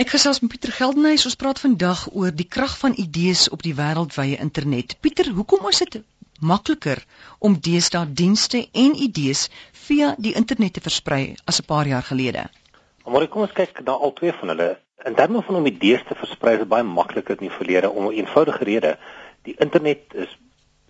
Ek gesels met Pieter Geldenhuys. Ons praat vandag oor die krag van idees op die wêreldwye internet. Pieter, hoekom is dit makliker om deesdae dienste en idees via die internet te versprei as 'n paar jaar gelede? Maar kom ons kyk na al twee van hulle. In terme van om idees te versprei is baie makliker in die verlede om 'n eenvoudige rede. Die internet is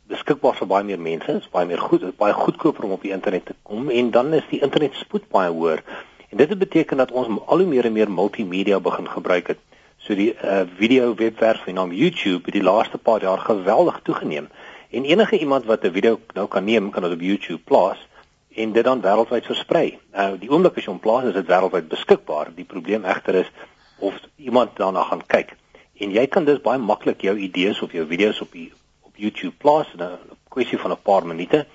beskikbaar vir baie meer mense. Is baie meer goed, baie goedkoper om op die internet te kom en dan is die internet spoed baie hoër. En dit beteken dat ons al hoe meer en meer multimedia begin gebruik het. So die uh, video webwerf en naam YouTube het die laaste paar jaar geweldig toegeneem. En enige iemand wat 'n video nou kan neem, kan dit op YouTube plaas en dit dan wêreldwyd versprei. Nou die oomblik as jy hom plaas, is dit wêreldwyd beskikbaar. Die probleem egter is of iemand daarna gaan kyk. En jy kan dus baie maklik jou idees of jou video's op die op YouTube plaas in 'n kwessie van 'n paar minute.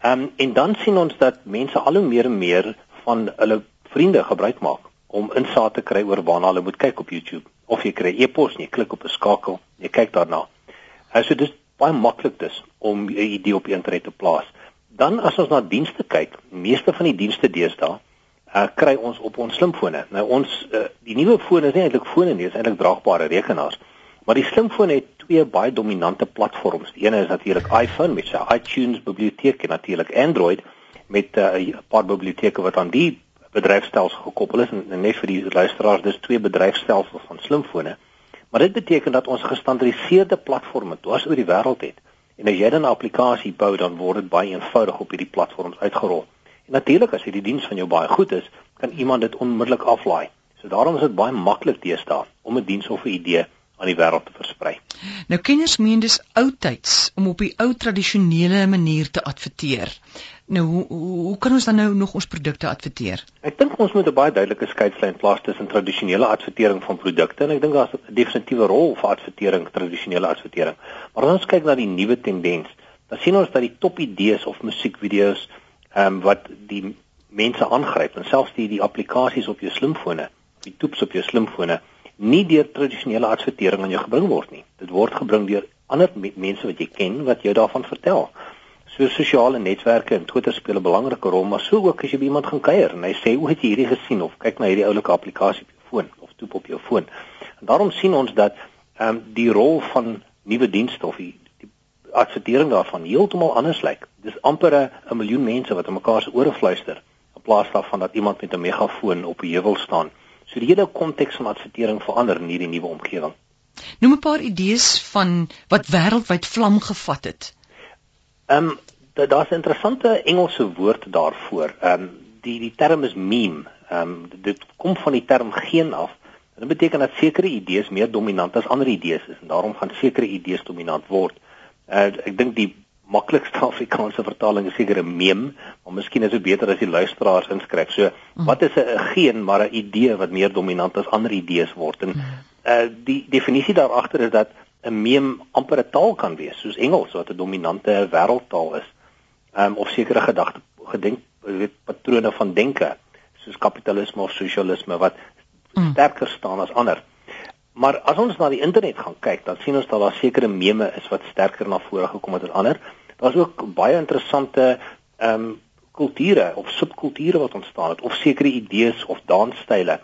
Ehm um, en dan sien ons dat mense al hoe meer en meer van hulle vriende gebruik maak om insake te kry oor waarna hulle moet kyk op YouTube of jy kry e-pos jy klik op 'n skakel, jy kyk daarna. Hy sê dis baie maklik dus om 'n idee op internet te plaas. Dan as ons na dienste kyk, meeste van die dienste deesdae uh, kry ons op ons slimfone. Nou ons uh, die nuwe fone is nie eintlik fone nie, is eintlik draagbare rekenaars. Maar die slimfone het twee baie dominante platforms. Die ene is natuurlik iPhone met sy iTunes biblioteek en natuurlik Android met uh, 'n paar biblioteke wat aan die bedryfstelsel gekoppel is en, en net vir die luisteraars dis twee bedryfstelsels van slimfone. Maar dit beteken dat ons gestandardiseerde platforms dwars oor die wêreld het. En as jy dan 'n applikasie bou, dan word dit baie eenvoudig op hierdie platforms uitgerol. En natuurlik as hierdie diens van jou baie goed is, kan iemand dit onmiddellik aflaai. So daarom is dit baie maklik deesdae om 'n diens of 'n idee aan die wêreld te versprei. Nou kenners meen dis oudtyds om op die ou tradisionele manier te adverteer. Nou hoe, hoe hoe kan ons dan nou nog ons produkte adverteer? Ek dink ons moet 'n baie duidelike skeidslyn plaas tussen tradisionele advertering van produkte en ek dink daar's 'n definitiewe rol vir advertering, tradisionele advertering. Maar as ons kyk na die nuwe tendens, dan sien ons dat die top idees of musiekvideo's ehm um, wat die mense aangryp en selfs die die applikasies op jou slimfone, die toeps op jou slimfone nie deur tradisionele advertering aan jou gebring word nie. Dit word gebring deur ander mense wat jy ken wat jou daarvan vertel. So sosiale netwerke en Twitter speel 'n belangrike rol, maar so ook as jy by iemand gaan kuier en hy sê, "O, het jy hierdie gesien of kyk na hierdie oulike applikasie op jou foon of toep op jou foon." En daarom sien ons dat ehm um, die rol van nuwe dienste of die, die advertering daarvan heeltemal anders lyk. Dis amper 'n miljoen mense wat aan mekaar se ore fluister in plaas daarvan dat iemand met 'n megafoon op 'n heuwel staan. So die hele konteks van advertering verander in hierdie nuwe omgewing. Noem 'n paar idees van wat wêreldwyd vlam gevat het. Ehm um, daar's 'n interessante Engelse woord daarvoor. Ehm um, die die term is meme. Ehm um, dit kom van die term geen af. Dit beteken dat sekere idees meer dominant as ander idees is en daarom gaan sekere idees dominant word. Uh, ek dink die maklikste Afrikaanse vertaling is seker 'n meme, maar miskien is dit beter as die luisteraars inskryf. So, mm. wat is 'n geen maar 'n idee wat meer dominant as ander idees word? En uh die definisie daar agter is dat 'n meme amper 'n taal kan wees, soos Engels wat 'n dominante wêreldtaal is. Um of sekere gedagte gedenk weet patrone van denke, soos kapitalisme of sosialisme wat mm. sterker staan as ander. Maar as ons na die internet gaan kyk, dan sien ons dat daar sekere meme is wat sterker na vore gekom het as ander. Daar's ook baie interessante um kulture of subkulture wat ontstaan het of sekere idees of dansstyle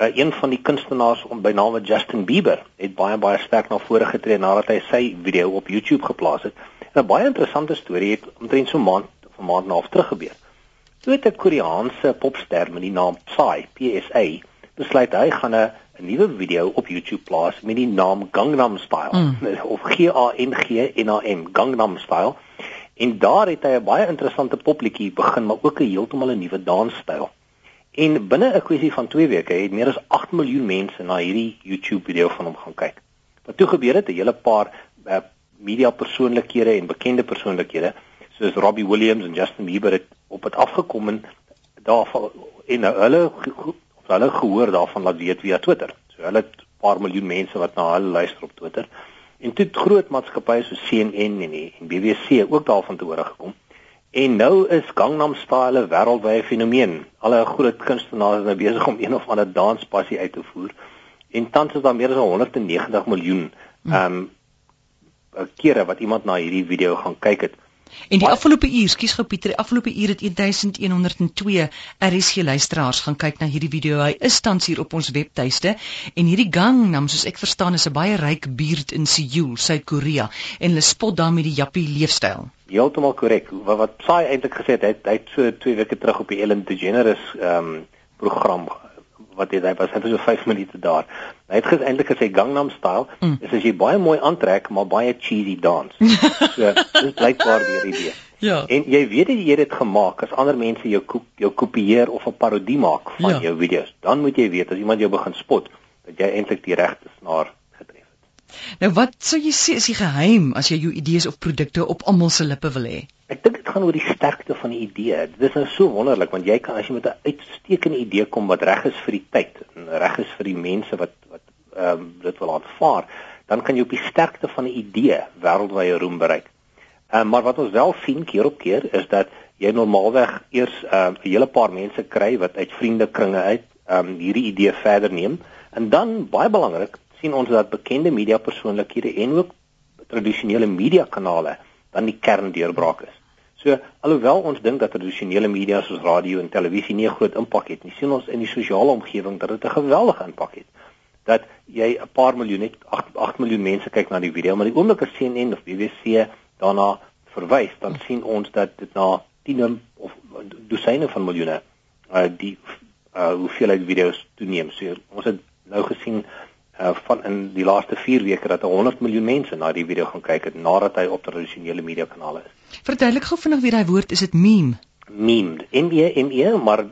uh, een van die kunstenaars om by naam Justin Bieber het baie baie sterk na vore getree nadat hy sy video op YouTube geplaas het. 'n Baie interessante storie het omtrent so 'n maand of 'n maand na af terug gebeur. Toe het 'n Koreaanse popster met die naam Psy, PSA, besluit hy gaan 'n 'n nuwe video op YouTube plaas met die naam Gangnam Style mm. of G A N G N A M, Gangnam Style. En daar het hy 'n baie interessante popliedjie begin, maar ook 'n heeltemal 'n nuwe dansstyl. En binne 'n kwessie van 2 weke het meer as 8 miljoen mense na hierdie YouTube video van hom gaan kyk. Wat toe gebeur het, 'n hele paar uh, media persoonlikhede en bekende persoonlikhede soos Robbie Williams en Justin Bieber het op dit afgekom en daarvan en nou hulle of hulle gehoor daarvan laat weet via Twitter. So hulle het 'n paar miljoen mense wat na hulle luister op Twitter. En toe groot maatskappye soos CNN en, en BBC ook daarvan te hore gekom. En nou is Gangnam Style 'n wêreldwye fenomeen. Alle groot kunstenaars is nou besig om een of ander danspassie uit te voer. En tans is daar meer as 190 miljoen hm. ehm um, kere wat iemand na hierdie video gaan kyk het. En die afgelope uur, skus gou Pieter, die afgelope uur het 1102 RSG luisteraars gaan kyk na hierdie video. Hy is tans hier op ons webtuiste en hierdie Gangnam, soos ek verstaan, is 'n baie ryk buurt in Seoul, Suid-Korea en hulle spot daarmee die jappie leefstyl. Heeltemal korrek. Wat wat Sai eintlik gesê het, hy het, hy het so 2 weke terug op die Ellen DeGeneres ehm um, program wat hy was het so 5 minute daar. Hy het eintlik gesê Gangnam Style mm. is as jy baie mooi aantrek maar baie cheesy dans. so dis blykbaar die idee. Ja. En jy weet dat jy dit gemaak as ander mense jou koop, jou kopieer of 'n parodie maak van ja. jou video's, dan moet jy weet as iemand jou begin spot dat jy eintlik die regte snaar het. Nou wat sou jy sê is die geheim as jy jou idees of produkte op almal se lippe wil hê? Ek dink dit gaan oor die sterkte van die idee. Dit is nou so wonderlik want jy kan as jy met 'n uitstekende idee kom wat reg is vir die tyd en reg is vir die mense wat wat ehm um, dit wil aanvaar, dan kan jy op die sterkte van 'n idee wêreldwye roem bereik. Ehm uh, maar wat ons wel sien keer op keer is dat jy normaalweg eers ehm, 'n uh, hele paar mense kry wat uit vriendekringe uit ehm um, hierdie idee verder neem en dan baie belangrik sien ons dat bekende media persoonlikhede en ook tradisionele media kanale dan die kern deurbraak is. So alhoewel ons dink dat tradisionele media soos radio en televisie nie 'n groot impak het nie, sien ons in die sosiale omgewing dat dit 'n geweldige impak het. Dat jy 'n paar miljoen net 8, 8 miljoen mense kyk na die video, maar die oomblik as CNN of BBC daarna verwys, dan sien ons dat dit na tiene of dosyne van miljoene uh die uh hoeveelheid video's toeneem. So ons het nou gesien uh van in die laaste 4 weke dat 100 miljoen mense na die video gaan kyk het nadat hy op tradisionele media kanale is. Verduidelik gou vinnig weer daai woord, is dit meme? Meme. M E M E, maar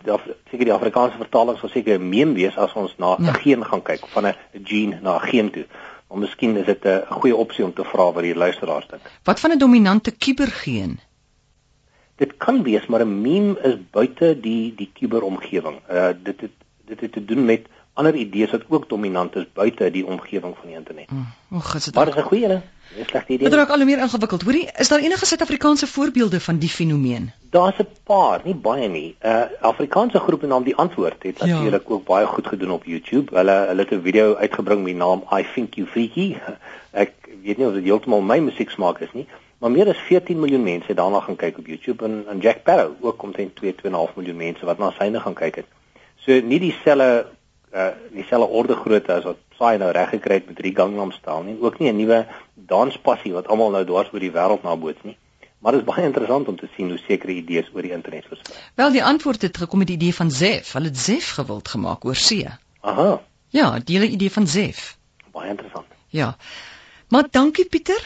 seker die Afrikaanse vertaling sal seker meme wees as ons na 'n ja. geen gaan kyk van 'n gene na 'n geen toe. Maar miskien is dit 'n goeie opsie om te vra wat die luisteraars dink. Wat van 'n dominante kubergeen? Dit kan wees, maar 'n meme is buite die die kuberomgewing. Uh dit het dit het te doen met ander idees wat ook dominant is buite die omgewing van die internet. Mm, Ag, is dit Maar is 'n goeie een. Dis slegte idee. Dit raak al hoe meer ingewikkeld. Hoorie, is daar enige Suid-Afrikaanse voorbeelde van die fenomeen? Daar's 'n paar, nie baie nie. 'n uh, Afrikaanse groep genaamd Die Antwoord het ja. natuurlik ook baie goed gedoen op YouTube. Hulle hulle het 'n video uitgebring met die naam I think you freaky. Ek weet nie of dit heeltemal my musieksmaak is nie, maar meer as 14 miljoen mense het daarna gaan kyk op YouTube en en Jack Barrow ook omtrent 2 2.5 miljoen mense wat na syne gaan kyk het. So nie dieselfde uh dieselfde orde grootte as wat Saai nou reg gekry het met drie Gangnam Style nie, ook nie 'n nuwe danspassie wat almal nou dwars oor die wêreld naboots nie. Maar dit is baie interessant om te sien hoe sekere idees oor die internet versprei. Wel, die antwoord het gekom met die idee van Zef. Hulle het Zef gewild gemaak oor see. Aha. Ja, die hele idee van Zef. Baie interessant. Ja. Maar dankie Pieter.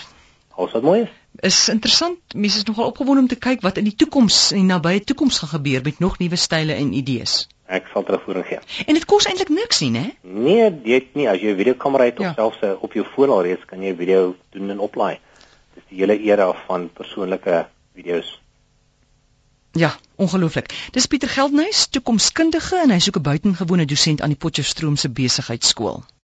Alles wat mooi is. Is interessant. Mense is nogal opgewonde om te kyk wat in die toekoms en nabye toekoms gaan gebeur met nog nuwe style en idees. Ek sal terugvoering gee. En dit kos eintlik niks nie, né? Nee, dit nie. As jy 'n videokamera het ja. of selfs op jou foon alreeds kan jy video doen en oplaai. Dis die hele era van persoonlike video's. Ja, ongelooflik. Dis Pieter Geldnys, toekomskundige en hy soek 'n buitengewone dosent aan die Potchefstroom se besigheidskool.